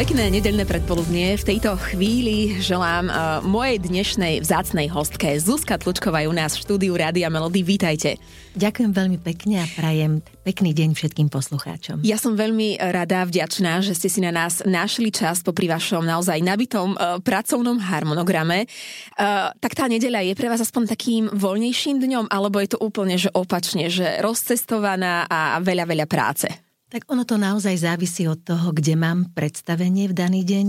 Pekné nedeľné predpoludnie. V tejto chvíli želám uh, mojej dnešnej vzácnej hostke Zuzka Tlučková u nás v štúdiu Rádia Melody. Vítajte. Ďakujem veľmi pekne a prajem pekný deň všetkým poslucháčom. Ja som veľmi rada, vďačná, že ste si na nás našli čas popri vašom naozaj nabitom uh, pracovnom harmonograme. Uh, tak tá nedeľa je pre vás aspoň takým voľnejším dňom, alebo je to úplne že opačne, že rozcestovaná a veľa, veľa práce? Tak ono to naozaj závisí od toho, kde mám predstavenie v daný deň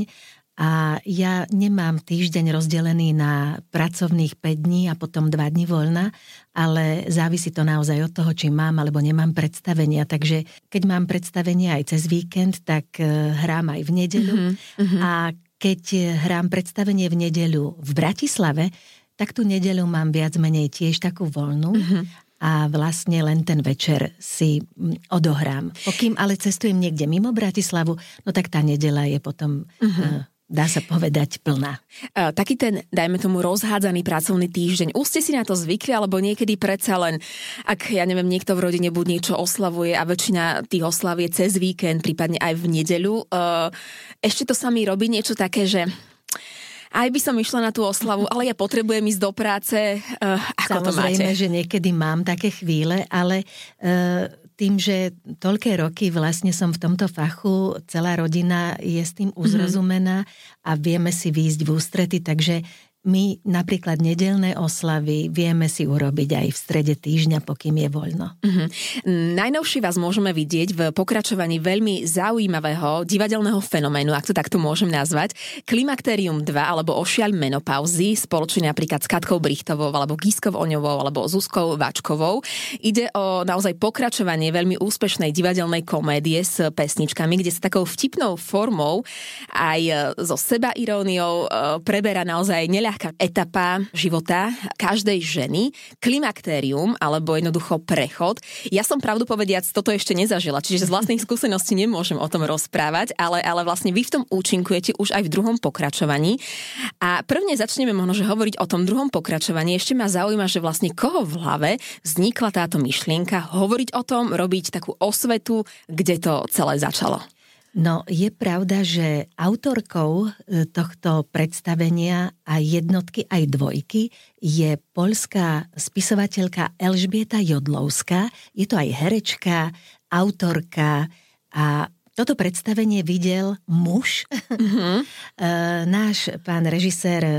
a ja nemám týždeň rozdelený na pracovných 5 dní a potom 2 dní voľna, ale závisí to naozaj od toho, či mám alebo nemám predstavenia. Takže keď mám predstavenie aj cez víkend, tak e, hrám aj v nedeľu mm-hmm. a keď hrám predstavenie v nedeľu v Bratislave, tak tú nedeľu mám viac menej tiež takú voľnú. Mm-hmm a vlastne len ten večer si mm, odohrám. Pokým ale cestujem niekde mimo Bratislavu, no tak tá nedela je potom... Uh-huh. dá sa povedať, plná. Uh, taký ten, dajme tomu, rozhádzaný pracovný týždeň. Už ste si na to zvykli, alebo niekedy predsa len, ak, ja neviem, niekto v rodine buď niečo oslavuje a väčšina tých oslav je cez víkend, prípadne aj v nedeľu, uh, ešte to sami robí niečo také, že aj by som išla na tú oslavu, ale ja potrebujem ísť do práce. Uh, ako Samozrejme, to máte? že niekedy mám také chvíle, ale uh, tým, že toľké roky vlastne som v tomto fachu, celá rodina je s tým mhm. uzrozumená a vieme si výjsť v ústrety, takže my napríklad nedelné oslavy vieme si urobiť aj v strede týždňa, pokým je voľno. Mm-hmm. Najnovšie vás môžeme vidieť v pokračovaní veľmi zaujímavého divadelného fenoménu, ak to takto môžem nazvať, Klimakterium 2 alebo Ošiaľ menopauzy, spoločne napríklad s Katkou Brichtovou alebo Gískou Oňovou alebo Zuzkou Vačkovou. Ide o naozaj pokračovanie veľmi úspešnej divadelnej komédie s pesničkami, kde sa takou vtipnou formou aj so seba iróniou e, preberá naozaj neľa ľahká etapa života každej ženy, klimaktérium alebo jednoducho prechod. Ja som pravdu povediac toto ešte nezažila, čiže z vlastných skúseností nemôžem o tom rozprávať, ale, ale vlastne vy v tom účinkujete už aj v druhom pokračovaní. A prvne začneme možno, že hovoriť o tom druhom pokračovaní. Ešte ma zaujíma, že vlastne koho v hlave vznikla táto myšlienka hovoriť o tom, robiť takú osvetu, kde to celé začalo. No, je pravda, že autorkou e, tohto predstavenia aj jednotky, aj dvojky je poľská spisovateľka Elžbieta Jodlovská. Je to aj herečka, autorka a toto predstavenie videl muž, mm-hmm. náš pán režisér e,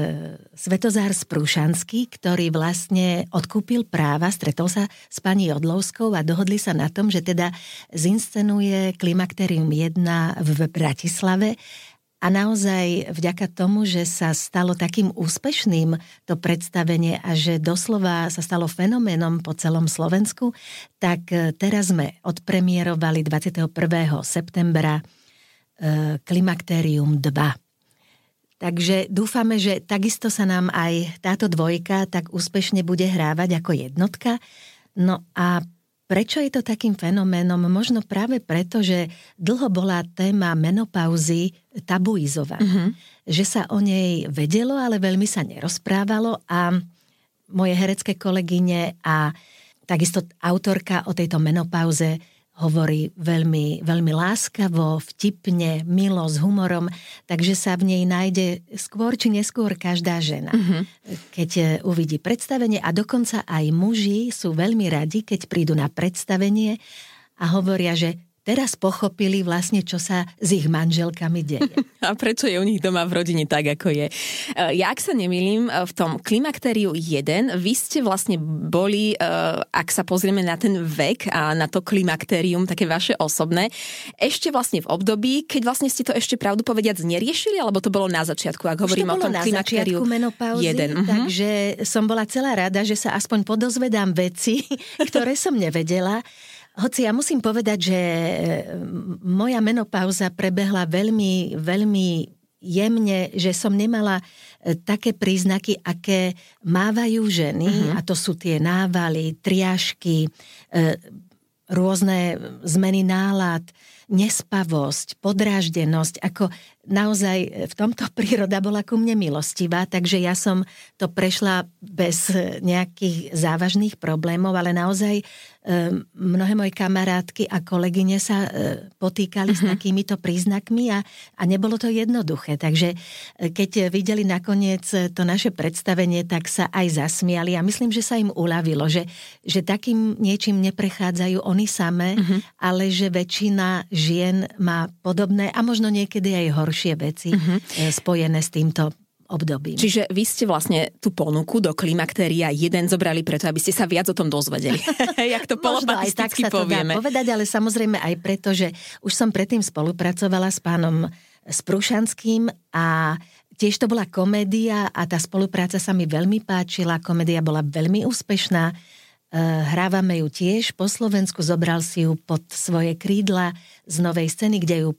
Svetozár Sprúšanský, ktorý vlastne odkúpil práva, stretol sa s pani Odlovskou a dohodli sa na tom, že teda zinscenuje Klimakterium 1 v Bratislave a naozaj vďaka tomu, že sa stalo takým úspešným to predstavenie a že doslova sa stalo fenoménom po celom Slovensku, tak e, teraz sme odpremierovali 21. septembra e, Klimakterium 2. Takže dúfame, že takisto sa nám aj táto dvojka tak úspešne bude hrávať ako jednotka. No a Prečo je to takým fenoménom? Možno práve preto, že dlho bola téma menopauzy tabuizovaná. Mm-hmm. Že sa o nej vedelo, ale veľmi sa nerozprávalo a moje herecké kolegyne a takisto autorka o tejto menopauze hovorí veľmi, veľmi láskavo, vtipne, milo, s humorom, takže sa v nej nájde skôr či neskôr každá žena. Mm-hmm. Keď e, uvidí predstavenie a dokonca aj muži sú veľmi radi, keď prídu na predstavenie a hovoria, že teraz pochopili vlastne, čo sa s ich manželkami deje. A prečo je u nich doma v rodine tak, ako je. E, ja, ak sa nemýlim, e, v tom klimaktériu 1, vy ste vlastne boli, e, ak sa pozrieme na ten vek a na to klimaktérium, také vaše osobné, ešte vlastne v období, keď vlastne ste to ešte pravdu povediac neriešili, alebo to bolo na začiatku, ak hovorím o tom klimaktériu 1. Uh-huh. Takže som bola celá rada, že sa aspoň podozvedám veci, ktoré som nevedela. Hoci ja musím povedať, že e, moja menopauza prebehla veľmi, veľmi jemne, že som nemala e, také príznaky, aké mávajú ženy, uh-huh. a to sú tie návaly, triažky, e, rôzne zmeny nálad, nespavosť, podráždenosť, ako naozaj v tomto príroda bola ku mne milostivá, takže ja som to prešla bez nejakých závažných problémov, ale naozaj mnohé moje kamarátky a kolegyne sa potýkali uh-huh. s mhm. takýmito príznakmi a, a nebolo to jednoduché. Takže keď videli nakoniec to naše predstavenie, tak sa aj zasmiali a myslím, že sa im uľavilo, že, že takým niečím neprechádzajú oni samé, uh-huh. ale že väčšina žien má podobné a možno niekedy aj horšie veci uh-huh. spojené s týmto obdobím. Čiže vy ste vlastne tú ponuku do klimaktéria jeden zobrali preto, aby ste sa viac o tom dozvedeli. Jak to polopatisticky tak sa povieme. To dá povedať, ale samozrejme aj preto, že už som predtým spolupracovala s pánom Sprúšanským a tiež to bola komédia a tá spolupráca sa mi veľmi páčila. Komédia bola veľmi úspešná. E, hrávame ju tiež po Slovensku, zobral si ju pod svoje krídla z novej scény, kde ju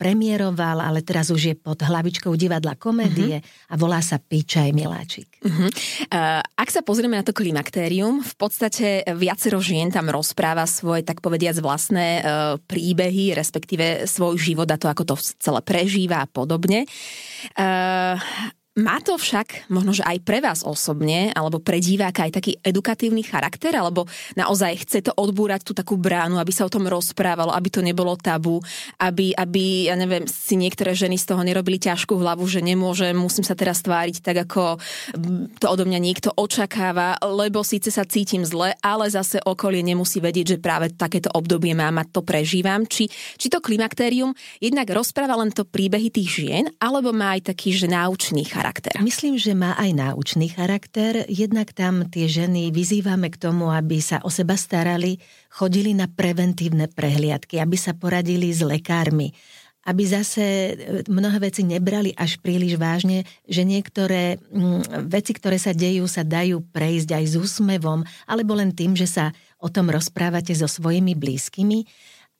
premiéroval, ale teraz už je pod hlavičkou divadla komédie uh-huh. a volá sa Pičaj Miláčik. Uh-huh. Uh, ak sa pozrieme na to klimaktérium, v podstate viacero žien tam rozpráva svoje, tak povediac, vlastné uh, príbehy, respektíve svoj život a to, ako to celé prežíva a podobne. Uh, má to však možno, že aj pre vás osobne, alebo pre diváka aj taký edukatívny charakter, alebo naozaj chce to odbúrať tú takú bránu, aby sa o tom rozprávalo, aby to nebolo tabu, aby, aby ja neviem, si niektoré ženy z toho nerobili ťažkú hlavu, že nemôžem, musím sa teraz tváriť tak, ako to odo mňa niekto očakáva, lebo síce sa cítim zle, ale zase okolie nemusí vedieť, že práve takéto obdobie mám a to prežívam. Či, či to klimaktérium jednak rozpráva len to príbehy tých žien, alebo má aj taký, že náučný charakter charakter? Myslím, že má aj náučný charakter. Jednak tam tie ženy vyzývame k tomu, aby sa o seba starali, chodili na preventívne prehliadky, aby sa poradili s lekármi, aby zase e, mnohé veci nebrali až príliš vážne, že niektoré mm, veci, ktoré sa dejú, sa dajú prejsť aj s úsmevom, alebo len tým, že sa o tom rozprávate so svojimi blízkymi.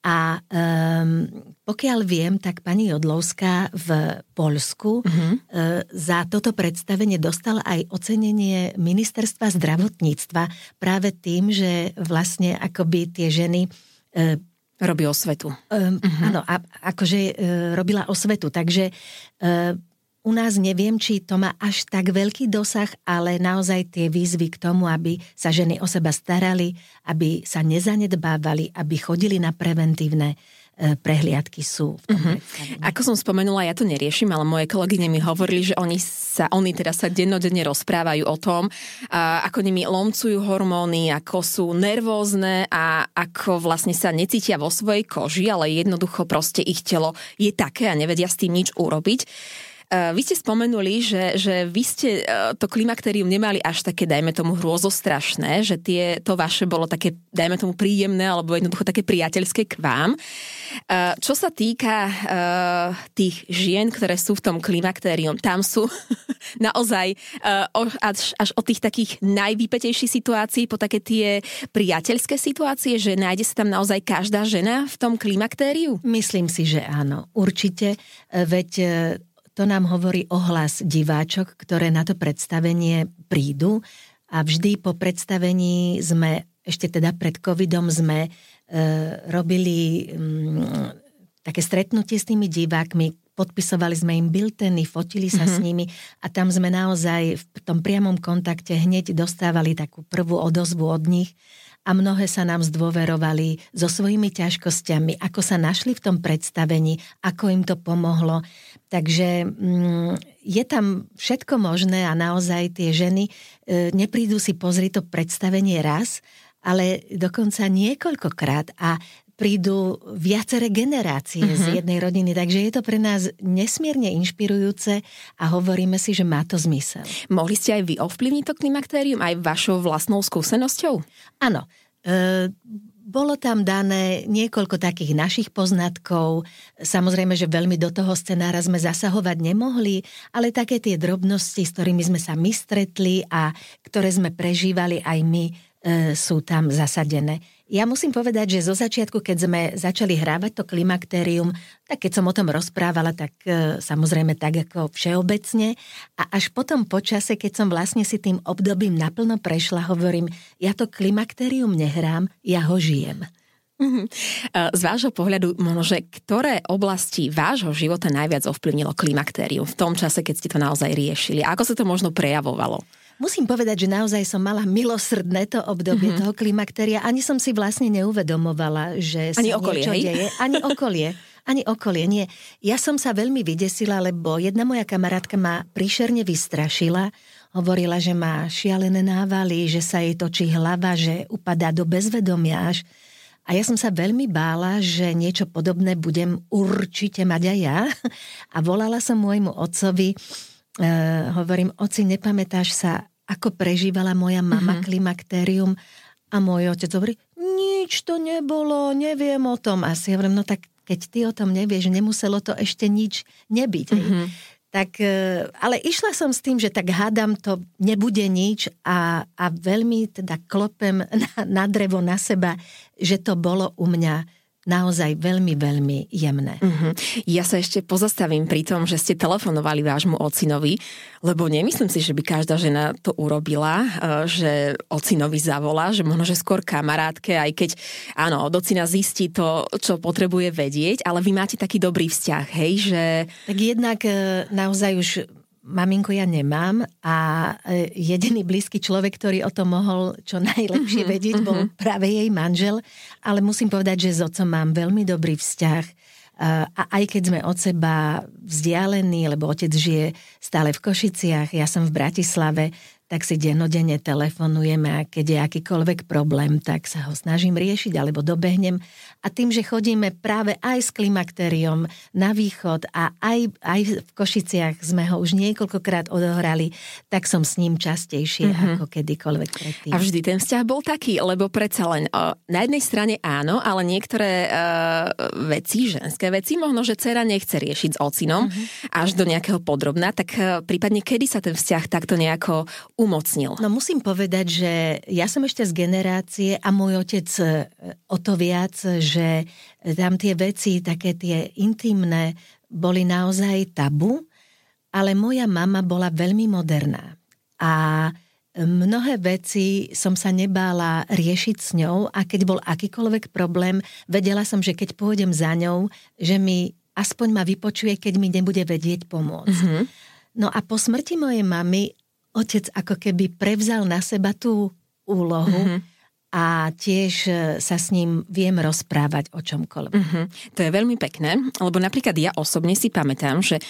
A um, pokiaľ viem, tak pani Jodlovská v Polsku uh-huh. uh, za toto predstavenie dostala aj ocenenie ministerstva zdravotníctva práve tým, že vlastne akoby tie ženy uh, Robí osvetu. Uh, uh-huh. Áno, a, akože uh, robila osvetu. Takže uh, u nás neviem, či to má až tak veľký dosah, ale naozaj tie výzvy k tomu, aby sa ženy o seba starali, aby sa nezanedbávali, aby chodili na preventívne e, prehliadky sú v tom uh-huh. Ako som spomenula, ja to neriešim, ale moje kolegyne mi hovorili, že oni sa, oni teda sa dennodenne rozprávajú o tom, a ako nimi lomcujú hormóny, ako sú nervózne a ako vlastne sa necítia vo svojej koži, ale jednoducho proste ich telo je také a nevedia s tým nič urobiť. Eh, vy ste spomenuli, že, že vy ste eh, to klimakterium nemali až také, dajme tomu, hrôzostrašné, že tie, to vaše bolo také, dajme tomu, príjemné alebo jednoducho také priateľské k vám. Eh, čo sa týka tých žien, ktoré sú v tom klimaktérium, tam sú naozaj až, až od tých takých najvýpetejších situácií po také tie priateľské situácie, že nájde sa tam naozaj každá žena v tom klimaktériu? Myslím si, že áno, určite. Veď to nám hovorí ohlas diváčok, ktoré na to predstavenie prídu a vždy po predstavení sme, ešte teda pred covidom sme e, robili mm, také stretnutie s tými divákmi, podpisovali sme im bilteny, fotili sa mm-hmm. s nimi a tam sme naozaj v tom priamom kontakte hneď dostávali takú prvú odozvu od nich a mnohé sa nám zdôverovali so svojimi ťažkosťami, ako sa našli v tom predstavení, ako im to pomohlo. Takže mm, je tam všetko možné a naozaj tie ženy e, neprídu si pozrieť to predstavenie raz, ale dokonca niekoľkokrát a prídu viaceré generácie uh-huh. z mhm. jednej rodiny, takže je to pre nás nesmierne inšpirujúce a hovoríme si, že má to zmysel. Mohli ste aj vy ovplyvniť to klimaktérium aj vašou vlastnou skúsenosťou? Áno. E, bolo tam dané niekoľko takých našich poznatkov. Samozrejme, že veľmi do toho scenára sme zasahovať nemohli, ale také tie drobnosti, s ktorými sme sa my stretli a ktoré sme prežívali aj my, e, sú tam zasadené. Ja musím povedať, že zo začiatku, keď sme začali hrávať to klimaktérium, tak keď som o tom rozprávala, tak e, samozrejme tak ako všeobecne. A až potom počase, keď som vlastne si tým obdobím naplno prešla, hovorím, ja to klimaktérium nehrám, ja ho žijem. Mhm. E, z vášho pohľadu, možno, že ktoré oblasti vášho života najviac ovplyvnilo klimaktérium v tom čase, keď ste to naozaj riešili? Ako sa to možno prejavovalo? Musím povedať, že naozaj som mala milosrdné to obdobie mm-hmm. toho klimakteria. Ani som si vlastne neuvedomovala, že sa Ani okolie, niečo hej? deje. Ani okolie. Ani okolie, nie. Ja som sa veľmi vydesila, lebo jedna moja kamarátka ma príšerne vystrašila. Hovorila, že má šialené návaly, že sa jej točí hlava, že upadá do bezvedomia až. A ja som sa veľmi bála, že niečo podobné budem určite mať aj ja. A volala som môjmu otcovi, e, hovorím, oci, nepamätáš sa, ako prežívala moja mama mm-hmm. klimaktérium? A môj otec hovorí, nič to nebolo, neviem o tom. A si hovorím, no tak keď ty o tom nevieš, nemuselo to ešte nič nebyť. Mm-hmm. Tak, e, ale išla som s tým, že tak hádam, to nebude nič a, a veľmi teda klopem na, na drevo na seba, že to bolo u mňa naozaj veľmi, veľmi jemné. Uh-huh. Ja sa ešte pozastavím pri tom, že ste telefonovali vášmu ocinovi, lebo nemyslím si, že by každá žena to urobila, e, že ocinovi zavolá, že možno, že skôr kamarátke, aj keď áno, od ocina zistí to, čo potrebuje vedieť, ale vy máte taký dobrý vzťah, hej, že... Tak jednak e, naozaj už maminku ja nemám a e, jediný blízky človek, ktorý o tom mohol čo najlepšie mhm, vedieť, bol mhm. práve jej manžel, ale musím povedať, že s otcom mám veľmi dobrý vzťah e, a aj keď sme od seba vzdialení, lebo otec žije stále v Košiciach, ja som v Bratislave, tak si dennodenne telefonujeme a keď je akýkoľvek problém, tak sa ho snažím riešiť alebo dobehnem. A tým, že chodíme práve aj s klimaktériom na východ a aj, aj v Košiciach sme ho už niekoľkokrát odohrali, tak som s ním častejšie mm-hmm. ako kedykoľvek predtým. A vždy ten vzťah bol taký, lebo predsa len o, na jednej strane áno, ale niektoré e, veci, ženské veci, možno, že dcera nechce riešiť s ocinom mm-hmm. až do nejakého podrobna, tak e, prípadne kedy sa ten vzťah takto nejako umocnil? No musím povedať, že ja som ešte z generácie a môj otec e, o to viac, že tam tie veci, také tie intimné, boli naozaj tabu, ale moja mama bola veľmi moderná. A mnohé veci som sa nebála riešiť s ňou a keď bol akýkoľvek problém, vedela som, že keď pôjdem za ňou, že mi aspoň ma vypočuje, keď mi nebude vedieť pomôcť. Mm-hmm. No a po smrti mojej mamy otec ako keby prevzal na seba tú úlohu mm-hmm. a tiež e, sa s ním viem rozprávať o čomkoľvek. Mm-hmm. To je veľmi pekné, lebo napríklad ja osobne si pamätám, že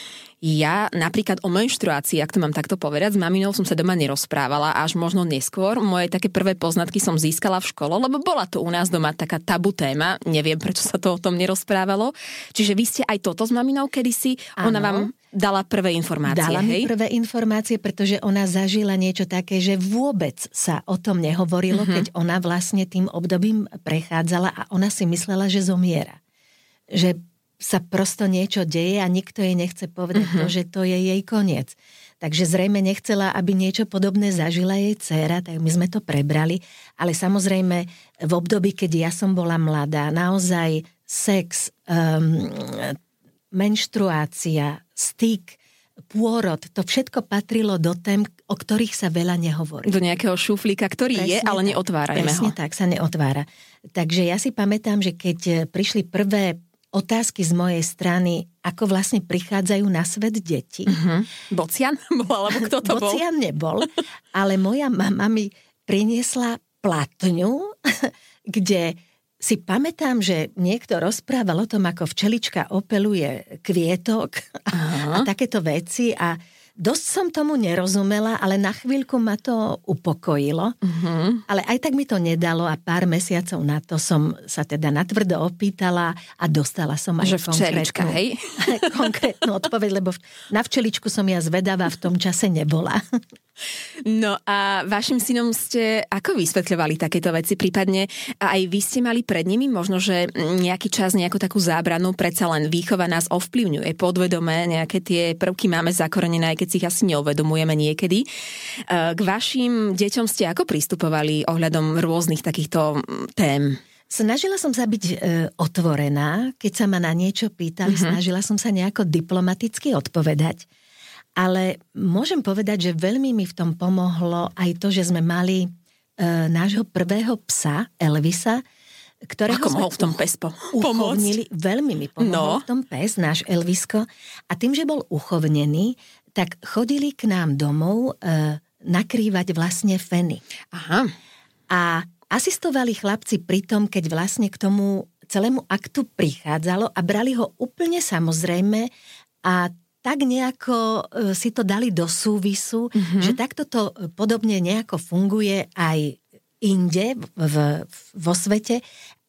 ja napríklad o menštruácii, ak to mám takto povedať, s maminou som sa doma nerozprávala, až možno neskôr. Moje také prvé poznatky som získala v škole, lebo bola to u nás doma taká tabu téma. Neviem, prečo sa to o tom nerozprávalo. Čiže vy ste aj toto s maminou kedysi, ano. ona vám dala prvé informácie, Dala hej? mi prvé informácie, pretože ona zažila niečo také, že vôbec sa o tom nehovorilo, uh-huh. keď ona vlastne tým obdobím prechádzala a ona si myslela, že zomiera. Že sa prosto niečo deje a nikto jej nechce povedať uh-huh. to, že to je jej koniec. Takže zrejme nechcela, aby niečo podobné zažila jej dcéra, tak my sme to prebrali. Ale samozrejme v období, keď ja som bola mladá, naozaj sex, um, menštruácia, styk, pôrod, to všetko patrilo do tém, o ktorých sa veľa nehovorí. Do nejakého šuflíka, ktorý presne je, ale neotvárajme presne ho. tak, sa neotvára. Takže ja si pamätám, že keď prišli prvé otázky z mojej strany, ako vlastne prichádzajú na svet deti. Uh-huh. Bocian bol, alebo kto to bol? Bocian nebol, ale moja mama mi priniesla platňu, kde si pamätám, že niekto rozprával o tom, ako včelička opeluje kvietok a, a takéto veci a Dosť som tomu nerozumela, ale na chvíľku ma to upokojilo. Uh-huh. Ale aj tak mi to nedalo a pár mesiacov na to som sa teda natvrdo opýtala a dostala som aj Že konkrétnu, hej? konkrétnu odpoveď, lebo na včeličku som ja zvedavá v tom čase nebola. No a vašim synom ste ako vysvetľovali takéto veci? Prípadne aj vy ste mali pred nimi možno, že nejaký čas, nejakú takú zábranu, predsa len výchova nás ovplyvňuje podvedome, nejaké tie prvky máme zakorenené, aj keď si ich asi neuvedomujeme niekedy. E, k vašim deťom ste ako pristupovali ohľadom rôznych takýchto tém? Snažila som sa byť e, otvorená, keď sa ma na niečo pýtali, uh-huh. snažila som sa nejako diplomaticky odpovedať. Ale môžem povedať, že veľmi mi v tom pomohlo aj to, že sme mali e, nášho prvého psa, Elvisa, ktorého Ako mohol v tom pes po- uchovnili, veľmi mi pomohol no. v tom pes, náš Elvisko. A tým, že bol uchovnený, tak chodili k nám domov e, nakrývať vlastne feny. Aha. A asistovali chlapci pri tom, keď vlastne k tomu celému aktu prichádzalo a brali ho úplne samozrejme a tak nejako e, si to dali do súvisu, mm-hmm. že takto to podobne nejako funguje aj inde v, vo svete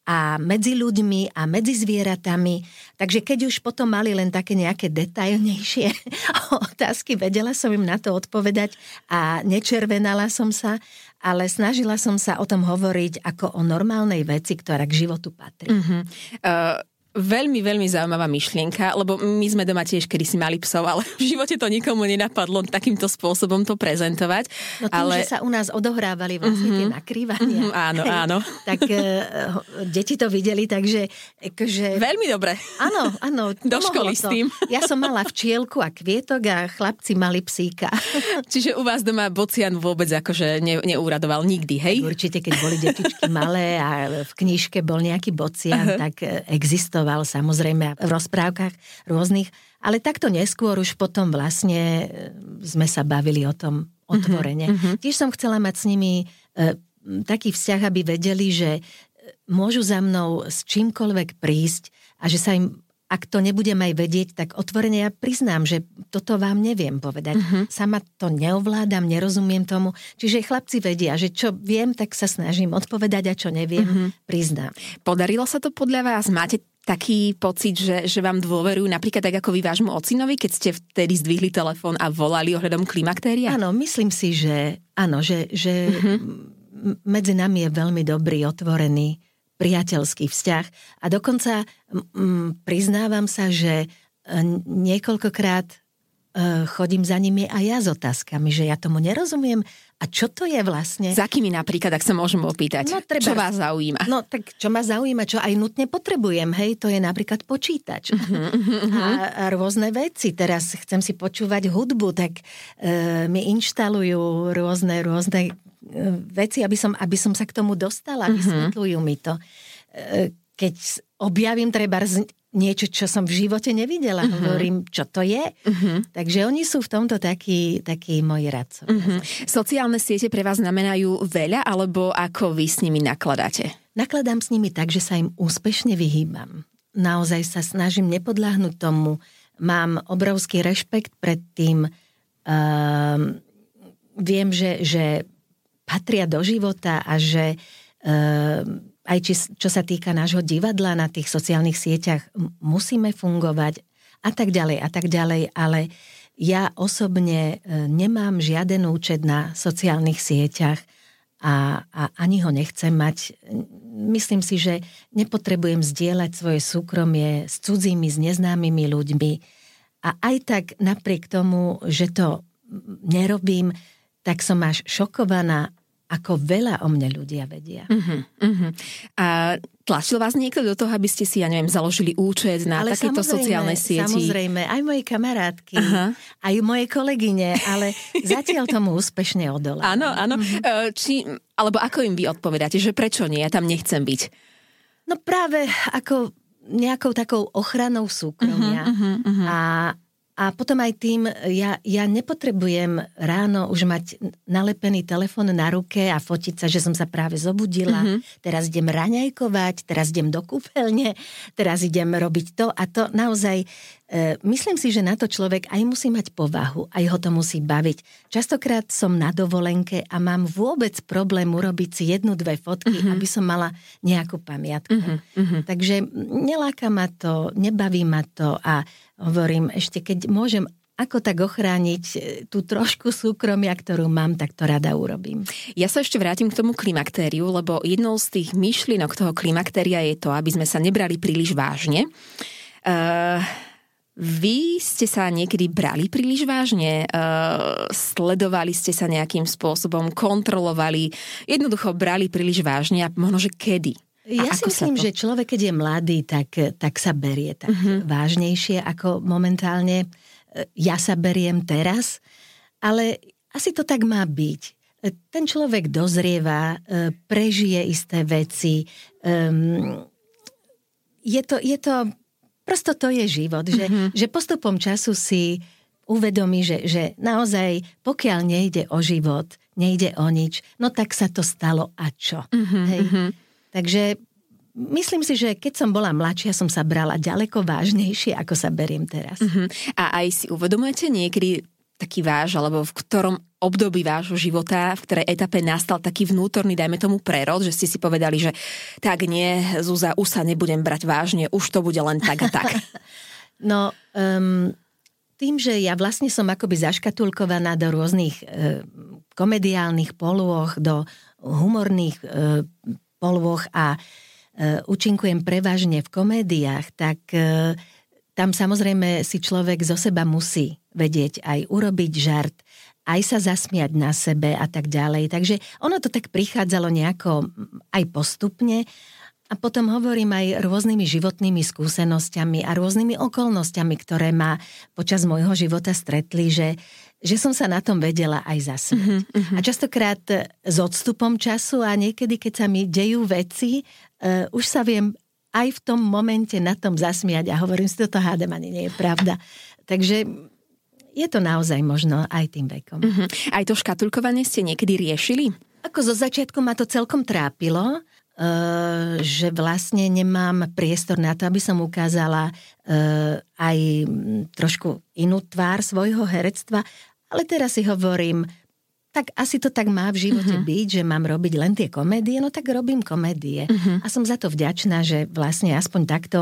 a medzi ľuďmi a medzi zvieratami. Takže keď už potom mali len také nejaké detailnejšie otázky, vedela som im na to odpovedať a nečervenala som sa, ale snažila som sa o tom hovoriť ako o normálnej veci, ktorá k životu patrí. Uh-huh. Uh Veľmi, veľmi zaujímavá myšlienka, lebo my sme doma tiež kedy si mali psov, ale v živote to nikomu nenapadlo takýmto spôsobom to prezentovať. No tým, ale... že sa u nás odohrávali vlastne mm-hmm. tie nakrývania. Mm-hmm, áno, áno. tak uh, deti to videli, takže... Akože... Veľmi dobre. Áno, áno. Do školy to. s tým. Ja som mala včielku a kvietok a chlapci mali psíka. Čiže u vás doma bocian vôbec akože ne, neuradoval nikdy, hej? Určite, keď boli detičky malé a v knižke bol nejaký bocian, uh-huh. tak e, existoval existoval samozrejme v rozprávkach rôznych, ale takto neskôr už potom vlastne e, sme sa bavili o tom otvorene. Mm-hmm. Tiež som chcela mať s nimi e, taký vzťah, aby vedeli, že e, môžu za mnou s čímkoľvek prísť a že sa im ak to nebudem aj vedieť, tak otvorene ja priznám, že toto vám neviem povedať. Uh-huh. Sama to neovládam, nerozumiem tomu. Čiže chlapci vedia, že čo viem, tak sa snažím odpovedať a čo neviem, uh-huh. priznám. Podarilo sa to podľa vás? Máte taký pocit, že, že vám dôverujú napríklad tak ako vy vášmu ocinovi, keď ste vtedy zdvihli telefón a volali ohľadom klimaktéria? Áno, myslím si, že áno, že, že uh-huh. medzi nami je veľmi dobrý, otvorený, priateľský vzťah a dokonca m, priznávam sa, že e, niekoľkokrát chodím za nimi aj ja s otázkami, že ja tomu nerozumiem. A čo to je vlastne? Za akými napríklad, ak sa môžem opýtať? No, treba, čo vás zaujíma? No tak čo ma zaujíma, čo aj nutne potrebujem, hej, to je napríklad počítač. Uh-huh, uh-huh. A, a rôzne veci. Teraz chcem si počúvať hudbu, tak e, mi inštalujú rôzne, rôzne e, veci, aby som, aby som sa k tomu dostala, uh-huh. vysvetľujú mi to. E, keď objavím treba niečo, čo som v živote nevidela. Uh-huh. Hovorím, čo to je. Uh-huh. Takže oni sú v tomto takí, takí moji radcovia. Uh-huh. Sociálne siete pre vás znamenajú veľa, alebo ako vy s nimi nakladáte? Nakladám s nimi tak, že sa im úspešne vyhýbam. Naozaj sa snažím nepodláhnuť tomu. Mám obrovský rešpekt pred tým. Uh, viem, že, že patria do života a že uh, aj či, čo sa týka nášho divadla na tých sociálnych sieťach, musíme fungovať a tak ďalej a tak ďalej, ale ja osobne e, nemám žiaden účet na sociálnych sieťach a, a ani ho nechcem mať. Myslím si, že nepotrebujem zdieľať svoje súkromie s cudzími, s neznámymi ľuďmi. A aj tak napriek tomu, že to nerobím, tak som až šokovaná ako veľa o mne ľudia vedia. Uh-huh, uh-huh. A tlačil vás niekto do toho, aby ste si, ja neviem, založili účet na ale takéto sociálne sieti? Samozrejme, aj moje kamarátky, uh-huh. aj moje kolegyne, ale zatiaľ tomu úspešne odolám. Áno, áno. Uh-huh. Či, alebo ako im vy odpovedáte, že prečo nie, ja tam nechcem byť? No práve ako nejakou takou ochranou súkromia uh-huh, uh-huh, uh-huh. a a potom aj tým, ja, ja nepotrebujem ráno už mať nalepený telefon na ruke a fotiť sa, že som sa práve zobudila. Mm-hmm. Teraz idem raňajkovať, teraz idem do kúpeľne, teraz idem robiť to a to. Naozaj, e, myslím si, že na to človek aj musí mať povahu, aj ho to musí baviť. Častokrát som na dovolenke a mám vôbec problém urobiť si jednu, dve fotky, mm-hmm. aby som mala nejakú pamiatku. Mm-hmm. Takže neláka ma to, nebaví ma to a hovorím, ešte keď môžem ako tak ochrániť e, tú trošku súkromia, ktorú mám, tak to rada urobím. Ja sa ešte vrátim k tomu klimaktériu, lebo jednou z tých myšlienok toho klimaktéria je to, aby sme sa nebrali príliš vážne. Uh, vy ste sa niekedy brali príliš vážne? Uh, sledovali ste sa nejakým spôsobom, kontrolovali, jednoducho brali príliš vážne a možno, že kedy? Ja si myslím, že človek, keď je mladý, tak, tak sa berie tak uh-huh. vážnejšie, ako momentálne e, ja sa beriem teraz, ale asi to tak má byť. E, ten človek dozrieva, e, prežije isté veci. Ehm, je to, je to prosto to je život, že, uh-huh. že postupom času si uvedomí, že, že naozaj pokiaľ nejde o život, nejde o nič, no tak sa to stalo a čo. Mm-hmm, Hej? Mm-hmm. Takže myslím si, že keď som bola mladšia, som sa brala ďaleko vážnejšie, ako sa beriem teraz. Mm-hmm. A aj si uvedomujete niekedy taký váš, alebo v ktorom období vášho života, v ktorej etape nastal taký vnútorný, dajme tomu prerod, že ste si povedali, že tak nie, Zúza, už sa nebudem brať vážne, už to bude len tak a tak. no, um, tým, že ja vlastne som akoby zaškatulkovaná do rôznych e, komediálnych polôch, do humorných e, polôch a e, účinkujem prevažne v komédiách, tak e, tam samozrejme si človek zo seba musí vedieť aj urobiť žart, aj sa zasmiať na sebe a tak ďalej. Takže ono to tak prichádzalo nejako aj postupne a potom hovorím aj rôznymi životnými skúsenosťami a rôznymi okolnostiami, ktoré ma počas môjho života stretli, že, že som sa na tom vedela aj zasmiať. Uh-huh, uh-huh. A častokrát s odstupom času a niekedy, keď sa mi dejú veci, uh, už sa viem aj v tom momente na tom zasmiať a hovorím si, toto hádam ani nie je pravda. Takže je to naozaj možno aj tým vekom. Uh-huh. Aj to škatulkovanie ste niekedy riešili? Ako zo začiatku ma to celkom trápilo, Uh, že vlastne nemám priestor na to, aby som ukázala uh, aj trošku inú tvár svojho herectva, ale teraz si hovorím, tak asi to tak má v živote uh-huh. byť, že mám robiť len tie komédie, no tak robím komédie. Uh-huh. A som za to vďačná, že vlastne aspoň takto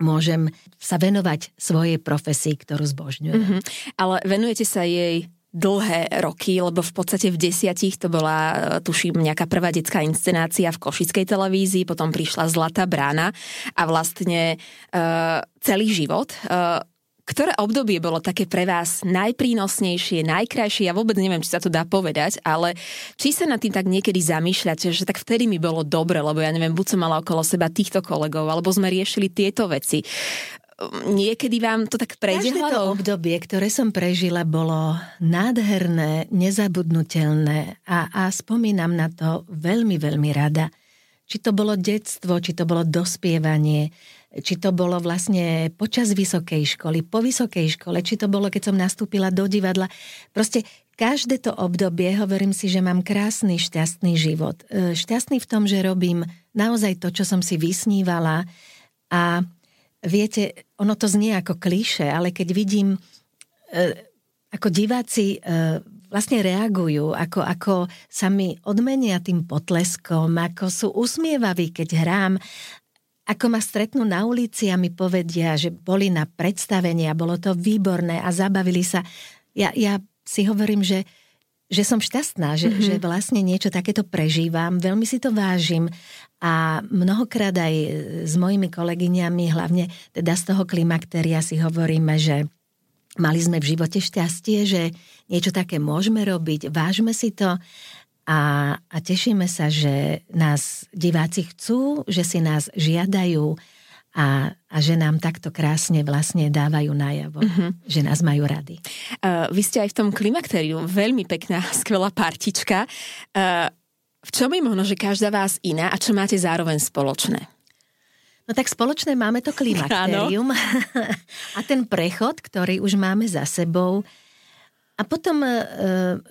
môžem sa venovať svojej profesii, ktorú zbožňujem. Uh-huh. Ale venujete sa jej dlhé roky, lebo v podstate v desiatich to bola, tuším, nejaká prvá detská inscenácia v Košickej televízii, potom prišla Zlatá brána a vlastne uh, celý život uh, ktoré obdobie bolo také pre vás najprínosnejšie, najkrajšie? Ja vôbec neviem, či sa to dá povedať, ale či sa nad tým tak niekedy zamýšľate, že tak vtedy mi bolo dobre, lebo ja neviem, buď som mala okolo seba týchto kolegov, alebo sme riešili tieto veci. Niekedy vám to tak prejde Každé to obdobie, ktoré som prežila, bolo nádherné, nezabudnutelné a, a spomínam na to veľmi, veľmi rada. Či to bolo detstvo, či to bolo dospievanie, či to bolo vlastne počas vysokej školy, po vysokej škole, či to bolo, keď som nastúpila do divadla. Proste každé to obdobie, hovorím si, že mám krásny, šťastný život. E, šťastný v tom, že robím naozaj to, čo som si vysnívala a viete, ono to znie ako klíše, ale keď vidím, e, ako diváci e, vlastne reagujú, ako, ako sa mi odmenia tým potleskom, ako sú usmievaví, keď hrám ako ma stretnú na ulici a mi povedia, že boli na predstavení a bolo to výborné a zabavili sa. Ja, ja si hovorím, že, že som šťastná, že, mm-hmm. že vlastne niečo takéto prežívam, veľmi si to vážim a mnohokrát aj s mojimi kolegyňami, hlavne teda z toho klimakteria si hovoríme, že mali sme v živote šťastie, že niečo také môžeme robiť, vážme si to a, a tešíme sa, že nás diváci chcú, že si nás žiadajú a, a že nám takto krásne vlastne dávajú najavo, uh-huh. že nás majú rady. Uh, vy ste aj v tom klimakteriu veľmi pekná, skvelá partička. Uh, v čom je možno, že každá vás iná a čo máte zároveň spoločné? No tak spoločné máme to klimakterium a ten prechod, ktorý už máme za sebou, a potom e,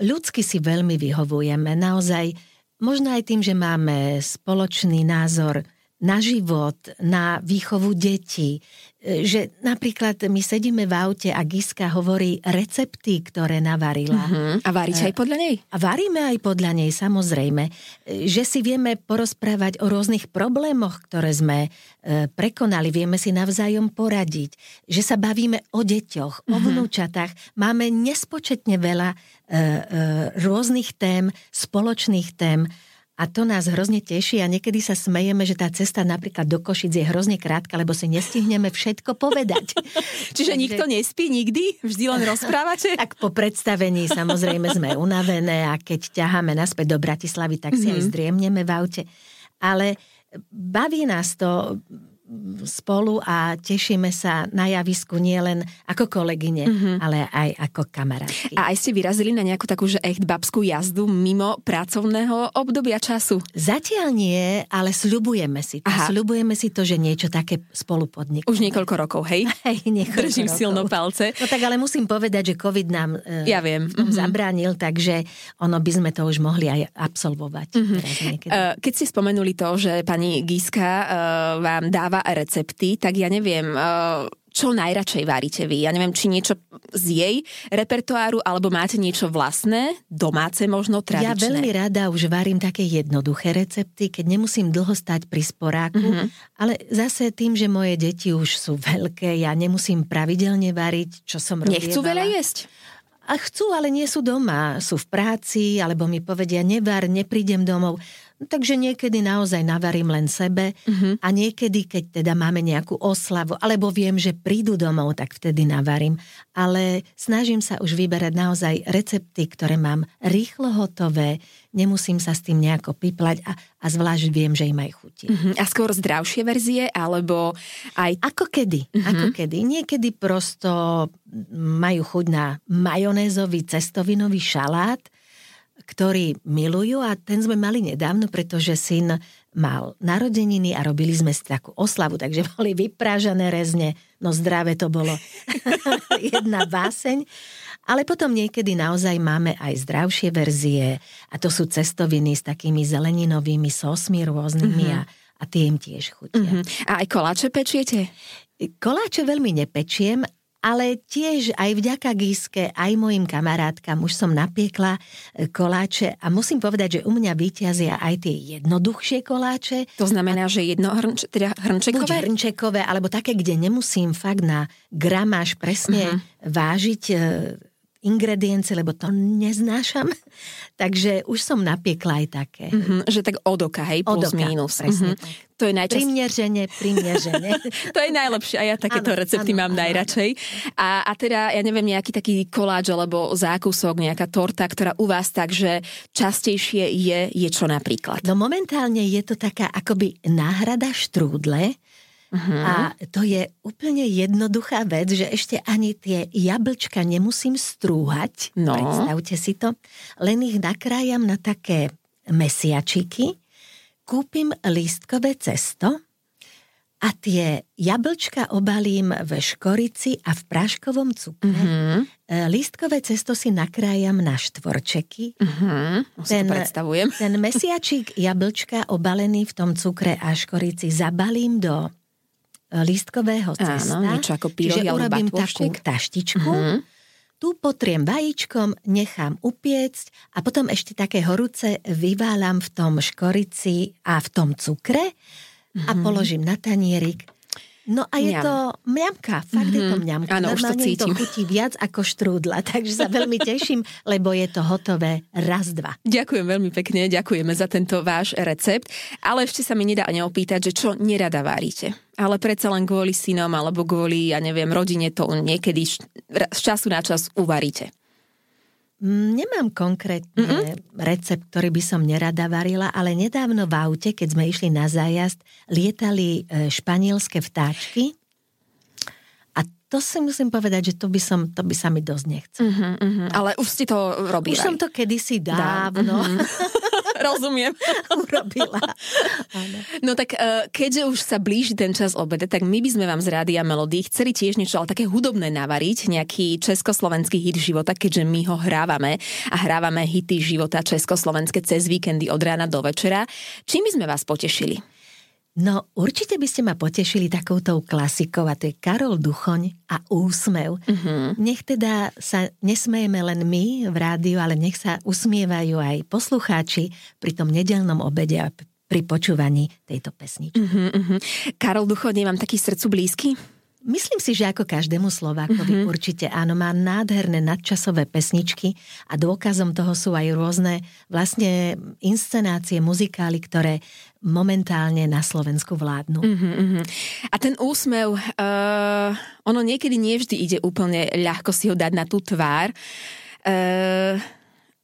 ľudsky si veľmi vyhovujeme. Naozaj, možno aj tým, že máme spoločný názor na život, na výchovu detí. E, že napríklad my sedíme v aute a Giska hovorí recepty, ktoré navarila. Uh-huh. A varíte aj podľa nej? A varíme aj podľa nej, samozrejme. E, že si vieme porozprávať o rôznych problémoch, ktoré sme prekonali, vieme si navzájom poradiť. Že sa bavíme o deťoch, uh-huh. o mhm. vnúčatách. Máme nespočetne veľa rôznych tém, spoločných tém a to nás hrozne teší a niekedy sa smejeme, že tá cesta napríklad do Košic je hrozne krátka, lebo si nestihneme všetko povedať. Čiže Takže... nikto nespí nikdy? Vždy len rozprávate? tak po predstavení samozrejme sme unavené a keď ťaháme naspäť do Bratislavy, tak si mm-hmm. aj mhm. zdriemneme v aute. Ale baví nás to, spolu a tešíme sa na javisku nielen ako kolegyne, mm-hmm. ale aj ako kamarátky. A aj ste vyrazili na nejakú takú, že echt babskú jazdu mimo pracovného obdobia času? Zatiaľ nie, ale sľubujeme si to. Aha. Sľubujeme si to, že niečo také spolu podnikneme. Už niekoľko rokov, hej? Hej, niekoľko Držím rokov. silno palce. No tak ale musím povedať, že COVID nám e, Ja viem. Mhm. zabránil, takže ono by sme to už mohli aj absolvovať. Mhm. Teraz. Eh, Keď ste spomenuli to, že pani Giska eh, vám dáva recepty, tak ja neviem, eh, čo najradšej varíte vy? Ja neviem, či niečo z jej repertoáru, alebo máte niečo vlastné, domáce možno, Ja tradičné? veľmi rada už varím také jednoduché recepty, keď nemusím dlho stať pri sporáku, Mhm. ale zase tým, že moje deti už sú veľké, ja nemusím pravidelne variť, čo som robievala. Nechcú veľa jesť? A chcú, ale nie sú doma. Sú v práci, alebo mi povedia, nevar, neprídem domov. Takže niekedy naozaj navarím len sebe Mhm. a niekedy, keď teda máme nejakú oslavu, alebo viem, že prídu domov, tak vtedy navarím. Ale snažím sa už vyberať naozaj recepty, ktoré mám rýchlo hotové, nemusím sa s tým nejako piplať a, a zvlášť viem, že im aj chutí. Mhm. A skôr zdravšie verzie, alebo aj... Ako kedy, Mhm. ako kedy. Niekedy prosto majú chuť na majonézový cestovinový šalát, ktorý milujú a ten sme mali nedávno, pretože syn mal narodeniny a robili sme takú oslavu, takže boli vyprážané rezne, no zdravé to bolo jedna báseň. Ale potom niekedy naozaj máme aj zdravšie verzie a to sú cestoviny s takými zeleninovými sosmi rôznymi a, a tie im tiež chutia. Mhm. A aj koláče pečiete? Koláče veľmi nepečiem, ale tiež aj vďaka Gíske, aj mojim kamarátkam už som napiekla e, koláče a musím povedať, že u mňa vyťazia aj tie jednoduchšie koláče, To znamená, že jedno hrnč, teda buď hrnčekové? hrnčekové, alebo také, kde nemusím fakt na gramáž presne uh-huh. vážiť e, ingrediencie, lebo to neznášam. Takže už som napiekla aj také. Mhm, že tak od oka, hej, plus Od oka, mínus. presne Mhm. tak. To je najčastejšie. Primieržene, primieržene. To je najlepšie a ja takéto Áno, recepty áno, mám áno. najradšej. A, a teda, ja neviem, nejaký taký koláč alebo zákusok, nejaká torta, ktorá u vás takže častejšie je, je čo napríklad? No momentálne je to taká akoby náhrada štrúdle uh-huh. a to je úplne jednoduchá vec, že ešte ani tie jablčka nemusím strúhať. No. Predstavte si to. Len ich nakrájam na také mesiačiky, kúpim lístkové cesto a tie jablčka obalím v škorici a v práškovom cukre. Mhm, Uh-huh. Lístkové cesto si nakrájam na štvorčeky. mhm, to Ten- predstavujem. Ten mesiačik jablčka obalený v tom cukre a škorici zabalím do lístkového cesta. niečo ako pyrohy Čiže urobím takú taštičku. Mhm. Tu potriem vajíčkom, nechám upiecť a potom ešte také horúce vyválam v tom škorici a v tom cukre a položím na tanierik. No a je Mhm. Mňam. to mňamka, fakt je to mňamka. Áno, už to mi to cítim. chutí viac ako štrúdla, takže sa veľmi teším, lebo je to hotové raz, dva. Ďakujem veľmi pekne, ďakujeme za tento váš recept, ale ešte sa mi nedá neopýtať, že čo nerada varíte. Ale predsa len kvôli synom alebo kvôli, ja neviem, rodine to niekedy z času na čas uvaríte. Mm, Nemám konkrétne mm-hmm. recept, ktorý by som nerada varila, ale nedávno v aute, keď sme išli na zájazd, lietali e, španielské vtáčky a to si musím povedať, že to by, som, to by sa mi dosť nechcelo. Uh-huh, uh-huh. Ale už ste to robili. Už som to kedysi dávno Rozumiem. urobila. Áno. No tak eh, keďže už sa blíži ten čas obeda, tak my by sme vám z Rádia Melody chceli tiež niečo ale také hudobné navariť, nejaký československý hit života, keďže my ho hrávame a hrávame hity života československé cez víkendy od rána do večera. Čím by sme vás potešili? No určite by ste ma potešili takoutou klasikou a to je Karol Duchoň a úsmev. Uh-huh. Nech teda sa nesmejeme len my v rádiu, ale nech sa usmievajú aj poslucháči pri tom nedelnom obede a pri počúvaní tejto pesničky. Uh-huh. Karol Duchod je vám taký srdcu blízky? Myslím si, že ako každému Slovákovi mm-hmm. určite áno, má nádherné nadčasové pesničky a dôkazom toho sú aj rôzne vlastne inscenácie, muzikály, ktoré momentálne na Slovensku vládnu. Uh-huh, uh-huh. A ten úsmev, uh, ono niekedy nevždy ide úplne ľahko si ho dať na tú tvár. Uh,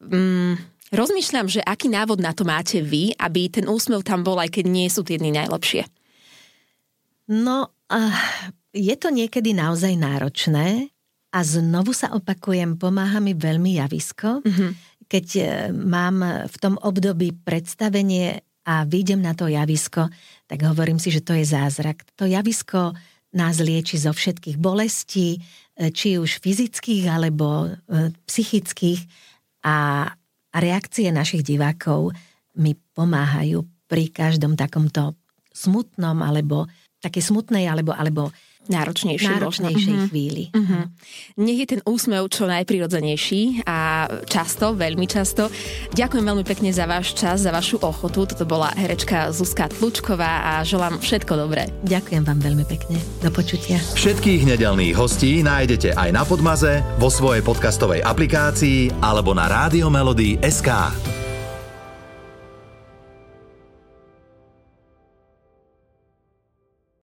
um, rozmýšľam, že aký návod na to máte vy, aby ten úsmev tam bol, aj keď nie sú tie dny najlepšie. No, uh, je to niekedy naozaj náročné a znovu sa opakujem, pomáha mi veľmi javisko. Mm-hmm. Keď mám v tom období predstavenie a vidím na to javisko, tak hovorím si, že to je zázrak. To javisko nás lieči zo všetkých bolestí, e, či už fyzických alebo e, psychických a reakcie našich divákov mi pomáhajú pri každom takomto smutnom alebo také smutnej alebo, alebo náročnejšej, náročnejšej možno. Mhm. chvíli. Uh-huh. Nech je ten úsmev čo najprirodzenejší a často, veľmi často. Ďakujem veľmi pekne za váš čas, za vašu ochotu. Toto bola herečka Zuzka Tlučková a želám všetko dobré. Ďakujem vám veľmi pekne. Do počutia. Všetkých nedelných hostí nájdete aj na Podmaze, vo svojej podcastovej aplikácii alebo na SK.